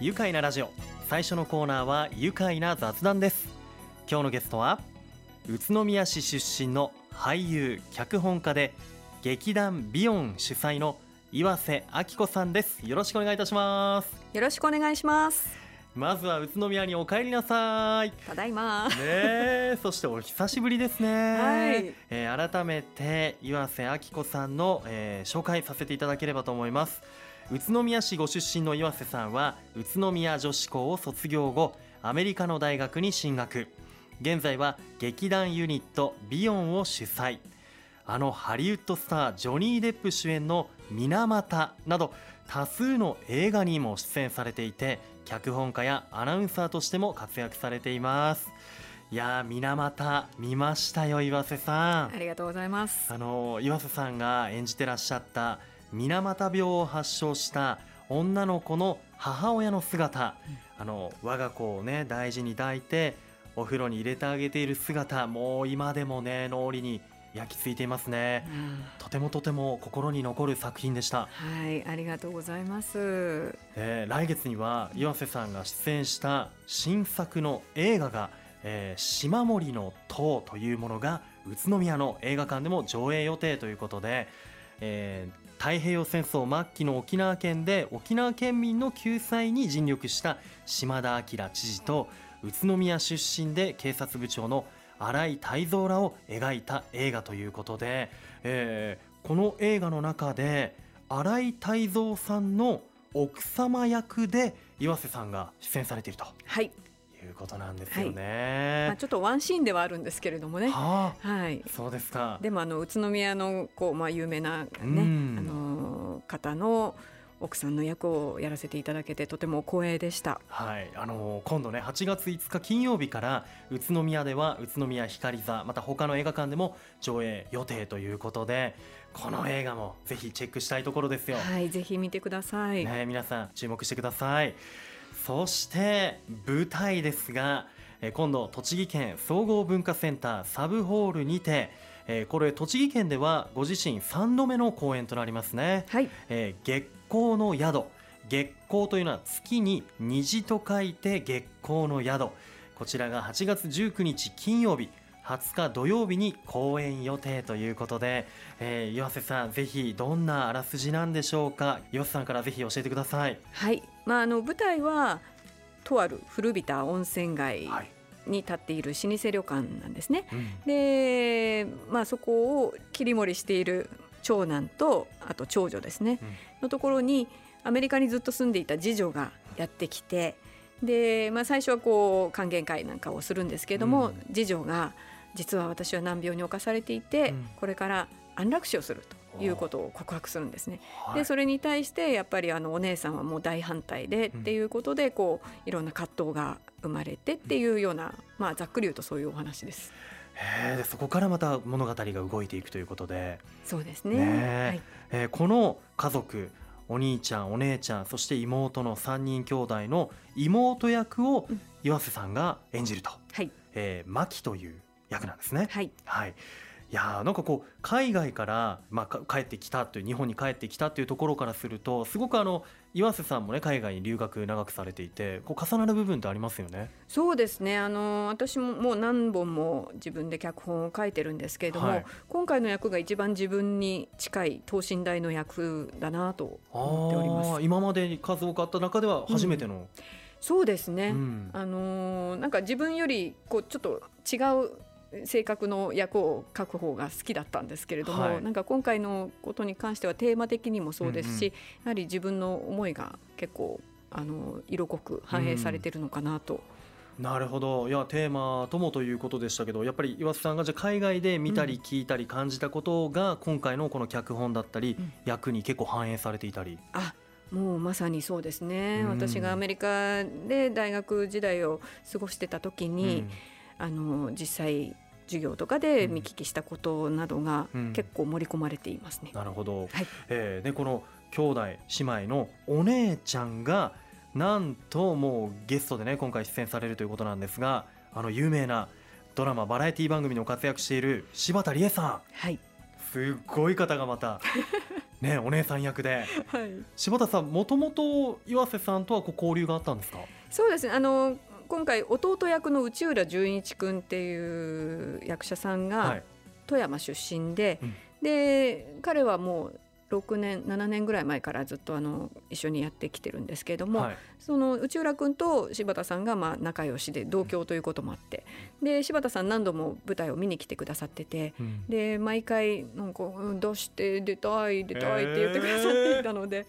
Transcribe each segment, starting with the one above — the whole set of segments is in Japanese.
愉快なラジオ。最初のコーナーは愉快な雑談です。今日のゲストは宇都宮市出身の俳優脚本家で劇団ビヨン主催の岩瀬明子さんです。よろしくお願いいたします。よろしくお願いします。まずは宇都宮にお帰りなさい。ただいま。ねえ。そしてお久しぶりですね、はい。えー改めて岩瀬明子さんの、えー紹介させていただければと思います宇都宮市ご出身の岩瀬さんは宇都宮女子高を卒業後アメリカの大学に進学。現在は劇団ユニットビヨンを主催。あのハリウッドスタージョニー・デップ主演の「水俣」など多数の映画にも出演されていて脚本家やアナウンサーとしても活躍されています。いやー水俣見ましたよ岩瀬さん。ありがとうございます。あの岩瀬さんが演じてらっしゃった水俣病を発症した女の子の母親の姿、あの我が子をね大事に抱いてお風呂に入れてあげている姿もう今でもね脳裏に焼き付いていますね。うん。とてもとても心に残る作品でした、はいありがとうございます。えー来月には岩瀬さんが出演した新作の映画が「えー島森の塔」というものが宇都宮の映画館でも上映予定ということで、えー太平洋戦争末期の沖縄県で沖縄県民の救済に尽力した島田明知事と宇都宮出身で警察部長の新井泰造らを描いた映画ということで、えーこの映画の中で新井泰造さんの奥様役で岩瀬さんが出演されていると。はい、いうことなんですよまねあ、。ちょっとワンシーンではあるんですけれどもね。ははい。あ、そうですか。でもあの宇都宮のこうまあ有名なねうん。あの方の奥さんの役をやらせていただけてとても光栄でした。はい、あの今度ね8月5日金曜日から宇都宮では宇都宮光座また他の映画館でも上映予定ということでこの映画もぜひチェックしたいところですよ。はい。ぜひ見てください、ね、皆さん注目してくださいそして舞台ですがえー今度栃木県総合文化センターサブホールにてえーこれ栃木県ではご自身3度目の公演となりますね、はい。えー月光の宿。月光というのは月に虹と書いて月光の宿。こちらが8月19日金曜日20日土曜日に公演予定ということで、えー岩瀬さんぜひどんなあらすじなんでしょうか？岩瀬さんからぜひ教えてください。はい。まああの舞台はとある古びた温泉街はい、に立っている老舗旅館なんですね。うん。で、まあ、そこを切り盛りしている長男とあと長女ですね、うん。のところにアメリカにずっと住んでいた次女がやってきてで、まあ、最初はこう歓迎会なんかをするんですけれども、うん。次女が実は私は難病に侵されていて、うん。これから安楽死をするということを告白するんですね。はい。でそれに対してやっぱりあのお姉さんはもう大反対でうん。っていうことでこういろんな葛藤が生まれてっていうような、まあ、ざっくり言うとそういうお話です。へー。でそこからまた物語が動いていくということで、そうですね。ねえはい。えーこの家族お兄ちゃんお姉ちゃんそして妹の3人兄弟の妹役をうん。岩瀬さんが演じると、はい。えー、マキという役なんですね。はい。はい。いやーなんかこう海外から、まあ、か帰ってきたという日本に帰ってきたというところからするとすごくあの岩瀬さんもね海外に留学長くされていてこう重なる部分ってありますよね。そうですね。あの私ももう何本も自分で脚本を書いてるんですけれども、はい。今回の役が一番自分に近い等身大の役だなと思っております。今までに数多くあった中では初めての、そうですね、うん。あのーなんか自分よりこうちょっと違う性格の役を書く方が好きだったんですけれども、はい。なんか今回のことに関してはテーマ的にもそうですし、うんやはり自分の思いが結構あの色濃く反映されてるのかなと、なるほど。いやテーマともということでしたけどやっぱり岩瀬さんがじゃあ海外で見たり聞いたり感じたことが今回のこの脚本だったり、うん。役に結構反映されていたり。あもうまさにそうですね、うん。私がアメリカで大学時代を過ごしてた時に、うん。あの実際授業とかで見聞きしたことなどがうん。結構盛り込まれていますね。なるほど、はい。えーでこの兄弟姉妹のお姉ちゃんがなんともうゲストでね今回出演されるということなんですがあの有名なドラマバラエティ番組の活躍している柴田理恵さん。はい。すっごい方がまた ねお姉さん役で。はい、柴田さんもともと岩瀬さんとはこう交流があったんですか？そうですね。あの今回弟役の内浦純一君っていう役者さんはがい。富山出身で、うん。で彼はもう6年7年ぐらい前からずっとあの一緒にやってきてるんですけれども、はい。その内浦君と柴田さんがまあ仲良しで同郷ということもあってで柴田さん何度も舞台を見に来てくださっててうん。で毎回なんかうん「出して出たい出たい」って言ってくださっていたので。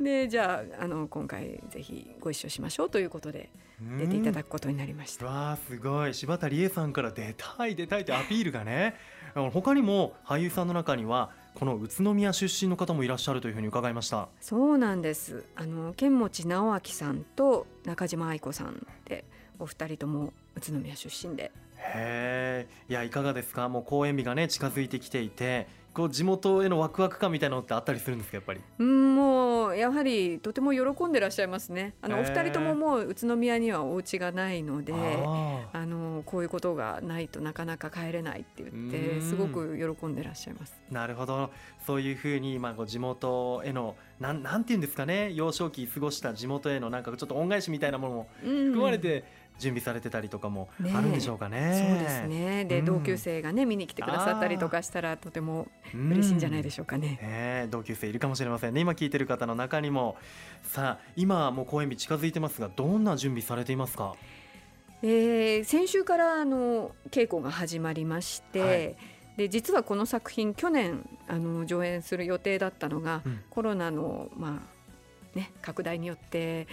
でじゃああの今回ぜひご一緒しましょうということで出ていただくことになりました。わあすごい柴田理恵さんから出たい出たいってアピールがね他にも俳優さんの中にはこの宇都宮出身の方もいらっしゃるというふうに伺いましたそうなんです。あの剣持直明さんと中島愛子さんでお二人とも宇都宮出身で。へえいやいかがですか？もう公演日がね近づいてきていてこう地元へのワクワク感みたいなのってあったりするんですかやっぱり？うんもうやはりとても喜んでらっしゃいますね。あのお二人とももう宇都宮にはお家がないので。ああのこういうことがないとなかなか帰れないって言っうんてすごく喜んでらっしゃいます。ーなるほどそういうふうに、まあ、こう地元へのなんなんていうんですかね幼少期過ごした地元へのなんかちょっと恩返しみたいなものも含含まれて準備されてたりとかもあるんでしょうかね。そうですね。で、うん。同級生がね見に来てくださったりとかしたらとても嬉しいんじゃないでししょうかね。ねえ同級生いるかもしれませんね。今聞いてる方の中にも。さあ今もう公演日近づいてますがどんな準備されていますか？えー先週からあの稽古が始まりまして、はい。で実はこの作品去年あの上演する予定だったのが、うん。コロナのまあね拡大によって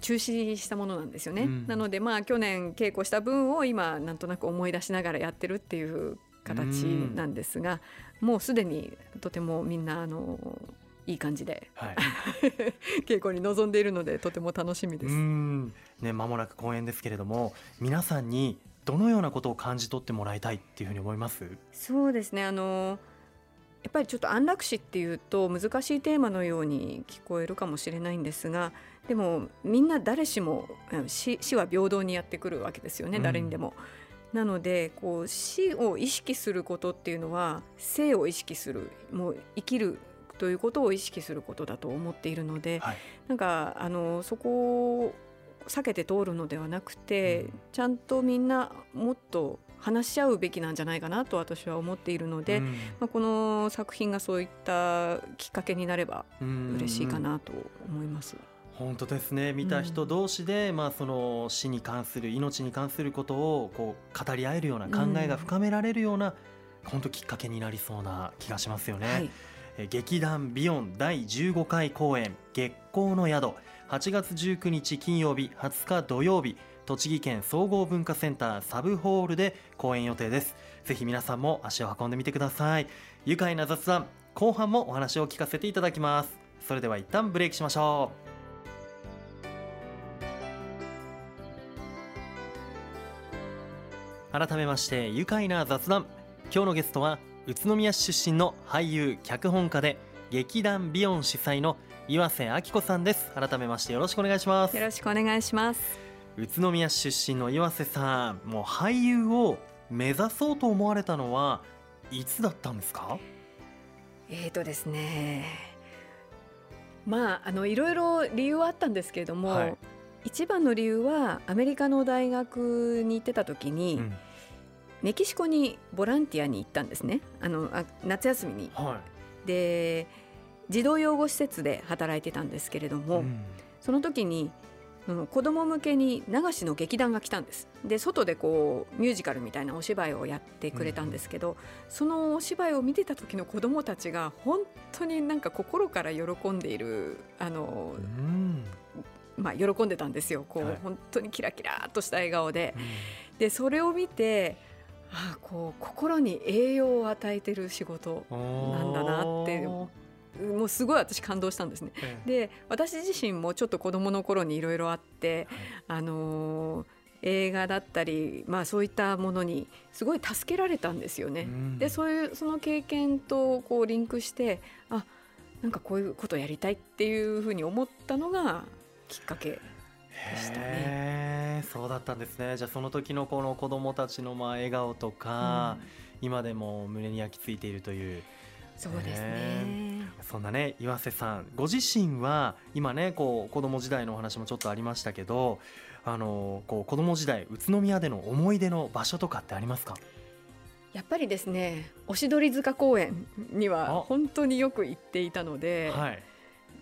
中止したものなんですよね。うん。なのでまあ去年稽古した分を今なんとなく思い出しながらやってるっていう形なんですが、もうすでにとてもみんなあのいい感じではい。稽古に臨んでいるのでとても楽しみでうす。ん。ね間もなく公演ですけれども皆さんにどのようなことを感じ取ってもらいたいっていうふうに思います？そうですね。あのやっぱりちょっと安楽死っていうと難しいテーマのように聞こえるかもしれないんですがでもみんな誰しもうん死死は平等にやってくるわけですよね、うん誰にでも。なのでこう死を意識することっていうのは生を意識するもう生きるということを意識することだと思っているので、はいなんかあのそこを避けて通るのではなくて、うんちゃんとみんなもっと話し合うべきなんじゃないかなと私は思っているので、うんまあ、この作品がそういったきっかけになればうん嬉しいかなと思います。本当ですね。見た人同士で、まあ、その死に関する命に関することをこう語り合えるような考えが深められるような、本当きっかけになりそうな気がしますよね。はい、え劇団ビヨン第15回公演月光の宿。8月19日金曜日20日土曜日栃木県総合文化センターサブホールで公演予定です。ぜひ皆さんも足を運んでみてください。愉快な雑談後半もお話を聞かせていただきます。それでは一旦ブレイクしましょう改めまして愉快な雑談。今日のゲストは宇都宮市出身の俳優脚本家で劇団ビヨン主催の岩瀬明子さんです。改めましてよろしくお願いします。よろしくお願いします。宇都宮市出身の岩瀬さんもう俳優を目指そうと思われたのはいつだったんですか？えーとですね。まああのいろいろ理由はあったんですけれども、はい一番の理由はアメリカの大学に行ってた時に、うん。メキシコにボランティアに行ったんですね。あのあ夏休みに。はで児童養護施設で働いてたんですけれどい、も、うん。その時にうん子供向けに流しの劇団が来たんです。で外でこうミュージカルみたいなお芝居をやってくれたんですけど、そのお芝居を見てた時の子供たちが本当になんか心から喜んでいるあのう、んまあ、喜んでたんですよ。こう、はい。本当にキラキラっとした笑顔で。でそれを見てああこう心に栄養を与えてる仕事なんだなってもうすごい私感動したんですね。ええ。で私自身もちょっと子どもの頃にいろいろあって、あのー映画だったり、まあ、そういったものにすごい助けられたんですよね。うん。でそういうその経験とこうリンクしてあなんかこういうことやりたいっていうふうに思ったのがきっかけしたね。そうだったんですね。じゃあその時のこの子供たちのまあ笑顔とか、うん。今でも胸に焼き付いているという。そうですへね。そんなね岩瀬さんご自身は今ねこう子供時代のお話もちょっとありましたけどあのこう子供時代宇都宮での思い出の場所とかってありますか？やっぱりですねおしどり塚公園にはあ。本当によく行っていたので、はい。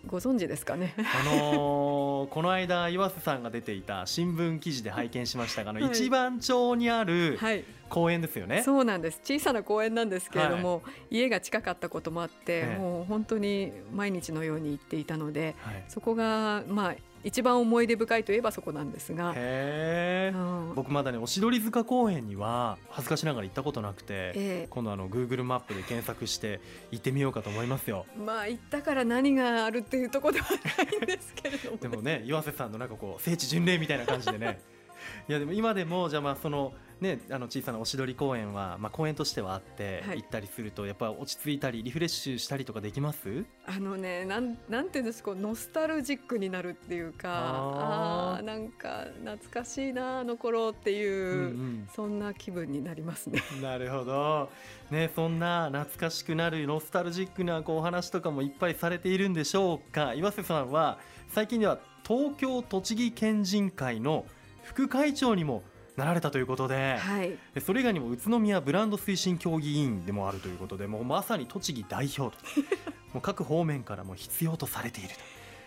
ご存知ですかね？あのーこの間岩瀬さんが出ていた新聞記事で拝見しましたがあのはい。一番町にあるはい。公園ですよね。そうなんです。小さな公園なんですけれども、家が近かったこともあって、ええ。もう本当に毎日のように行っていたのではい。そこがまあ一番思い出深いといえばそこなんですが、うん。僕まだねおしどり塚公園には恥ずかしながら行ったことなくてええ。今度あの Google マップで検索して行ってみようかと思いますよ。まあ行ったから何があるっていうところではないんですけれども、でもね岩瀬さんのなんかこう聖地巡礼みたいな感じでね いやでも今でもじゃあまあそのねあの小さなおしどり公園はまあ公園としてはあってはい。行ったりするとやっぱり落ち着いたりリフレッシュしたりとかできます？あのねなんなんていうんですかノスタルジックになるっていうかあー。あーなんか懐かしいなあの頃っていう、うんそんな気分になりますね。う んなるほど。ねそんな懐かしくなるノスタルジックなこうお話とかもいっぱいされているんでしょうか？岩瀬さんは最近では東京栃木県人会の副会長にもなられたということで、はい。でそれ以外にも宇都宮ブランド推進協議委員でもあるということでもうまさに栃木代表と。もう各方面からも必要とされていると。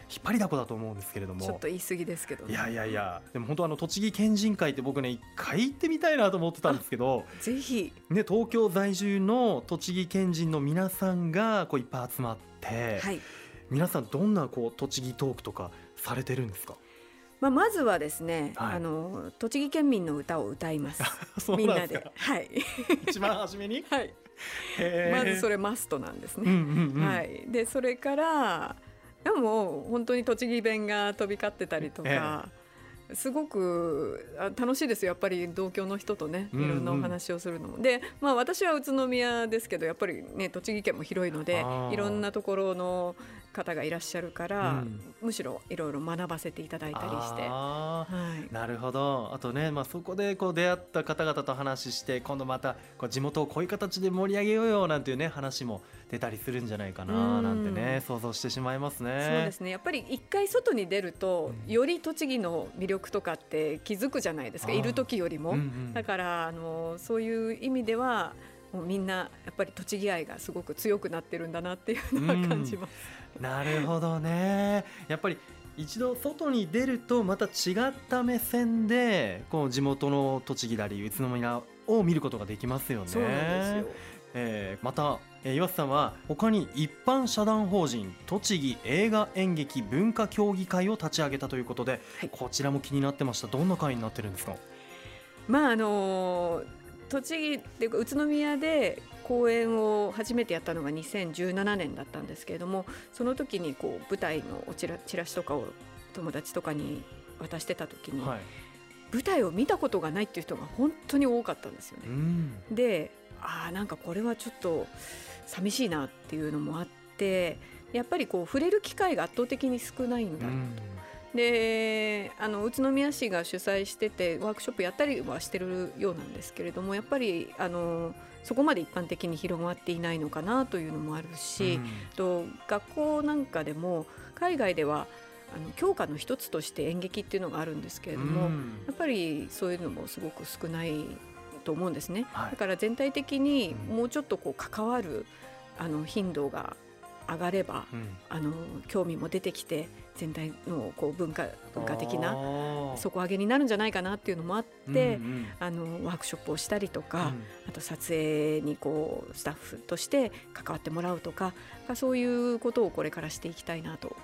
引っ張りだこだと思うんですけれども。ちょっと言い過ぎですけど、ね、いやいやいや。でも本当あの栃木県人会って僕ね一回行ってみたいなと思ってたんですけど、ぜひ。ね、東京在住の栃木県人の皆さんがこういっぱい集まって、はい、皆さんどんなこう栃木トークとかされてるんですか？まあ、まずはですね、はい。あの栃木県民の歌を歌います。そうみんなで。はい、一番初めに？はい、まずそれマストなんですうんね、うんうん、はい、でそれからでも本当に栃木弁が飛び交ってたりとか、すごくあ楽しいですよ。やっぱり同郷の人とねいうんうん。ろんなお話をするのも、でまあ私は宇都宮ですけどやっぱりね栃木県も広いのでいろんなところの方がいらっしゃるから、うん。むしろいろいろ学ばせていただいたりして。はい。なるほど。あとね、まあ、そこでこう出会った方々と話して今度またこう地元をこういう形で盛り上げようよなんていうね話も出たりするんじゃないかうなん。なんてね想像してしまいますね。そうですね。やっぱり一回外に出ると、うん。より栃木の魅力とかって気づくじゃないですかいる時よりも、うんうんだからあのそういう意味ではもうみんなやっぱり栃木愛がすごく強くなってるんだなっていうのは感じます。なるほどねやっぱり一度外に出るとまた違った目線でこう地元の栃木なり宇都宮を見ることができますよね。そうなんですよ。えーまた、えー岩瀬さんは他に一般社団法人栃木映画演劇文化協議会を立ち上げたということで、はいこちらも気になってましたどんな会になってるんですか？まああの栃木っていうか宇都宮で公演を初めてやったのが2017年だったんですけれどもその時にこう舞台のおチラチラシとかを友達とかに渡してた時に、はい。舞台を見たことがないっていう人が本当に多かったんですよね。うん。であーなんかこれはちょっと寂しいなっていうのもあってやっぱりこう触れる機会が圧倒的に少ないんだ、うんであの宇都宮市が主催しててワークショップやったりはしてるようなんですけれどもやっぱりあのそこまで一般的に広まっていないのかなというのもあるし、と学校なんかでも海外ではあの教科の一つとして演劇っていうのがあるんですけれども、うん。やっぱりそういうのもすごく少ないと思うんですね。はい。だから全体的にうん。もうちょっとこう関わるあの頻度が上がればうん。あの興味も出てきて全体のこう文化文化的な底上げになるんじゃないかなっていうのもあって、うんうんあのワークショップをしたりとか、うん。あと撮影にこうスタッフとして関わってもらうとかそういうことをこれからしていきたいなと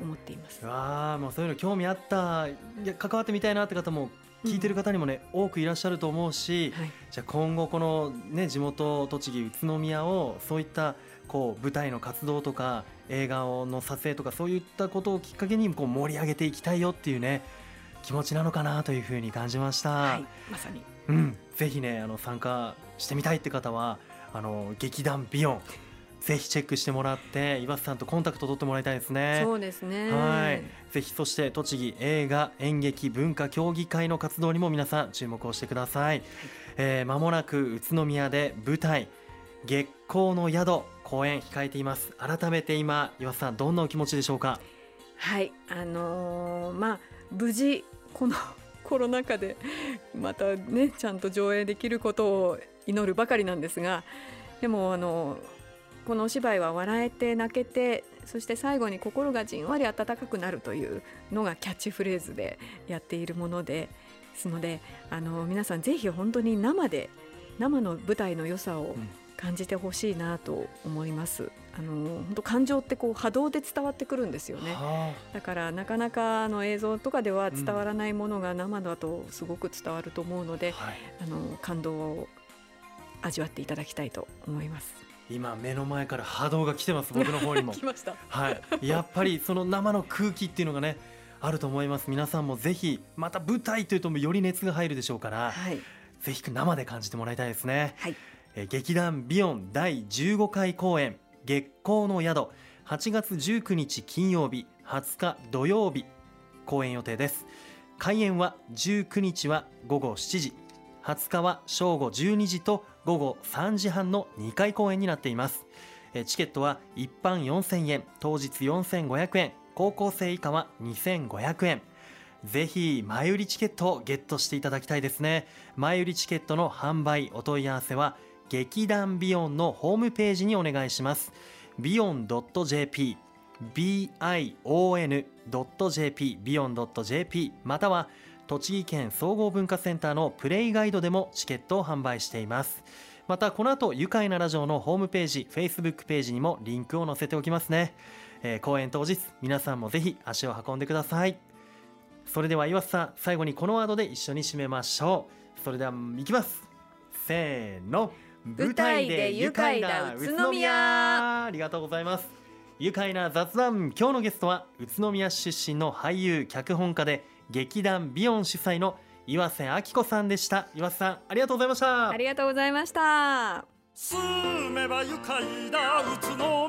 思っています。う。わあもうそういうの興味あったいや関わってみたいなって方も聞いてる方にもね、多くいらっしゃると思うし、はい、じゃあ今後このね地元栃木宇都宮をそういったこう舞台の活動とか映画の撮影とかそういったことをきっかけにこう盛り上げていきたいよっていうね気持ちなのかなというふうに感じました。はい、まさにうん、ぜひねあの参加してみたいって方はあの劇団ビヨンぜひチェックしてもらって岩瀬さんとコンタクト取ってもらいたいですね。そうですね。はい、ぜひそして栃木映画演劇文化協議会の活動にも皆さん注目をしてください。えー、間もなく宇都宮で舞台月光の宿公演控えています。改めて今岩瀬さんどんなお気持ちでしょうか？はいあのーまあ無事この コロナ禍でまたねちゃんと上映できることを祈るばかりなんですがでもあのこのお芝居は笑えて泣けてそして最後に心がじんわり温かくなるというのがキャッチフレーズでやっているものでですのであの皆さんぜひ本当に生で生の舞台の良さを感じてほしいなと思います。あの本当感情ってこう波動で伝わってくるんですよね。はだからなかなかあの映像とかでは伝わらないものが生だとすごく伝わると思うので、あはいあの感動を味わっていただきたいと思います。今目の前から波動が来てます僕の方にも 来ました。はいやっぱりその生の空気っていうのがねあると思います皆さんもぜひまた舞台というとより熱が入るでしょうからはいぜひ生で感じてもらいたいですねはいえー劇団ビヨン第15回公演月光の宿8月19日金曜日20日土曜日公演予定です。開演は19日は午後7時20日は正午12時と午後3時半の2回公演になっています。チケットは一般4000円当日4500円高校生以下は2500円。ぜひ前売りチケットをゲットしていただきたいですね。前売りチケットの販売お問い合わせは劇団ビヨンのホームページにお願いします。ビヨン .jp bion.jp ビヨン .jp または栃木県総合文化センターのプレイガイドでもチケットを販売しています。またこの後愉快なラジオのホームページ Facebook ページにもリンクを載せておきますね、えー公演当日皆さんもぜひ足を運んでください。それでは岩瀬さん最後にこのワードで一緒に締めましょう。それではいきます。せーの。舞台で愉快な宇都宮。ありがとうございます。愉快な雑談今日のゲストは宇都宮市出身の俳優脚本家で劇団ビヨン主催の岩瀬明子さんでした。岩瀬さんありがとうございました。ありがとうございました。住めば愉快な宇都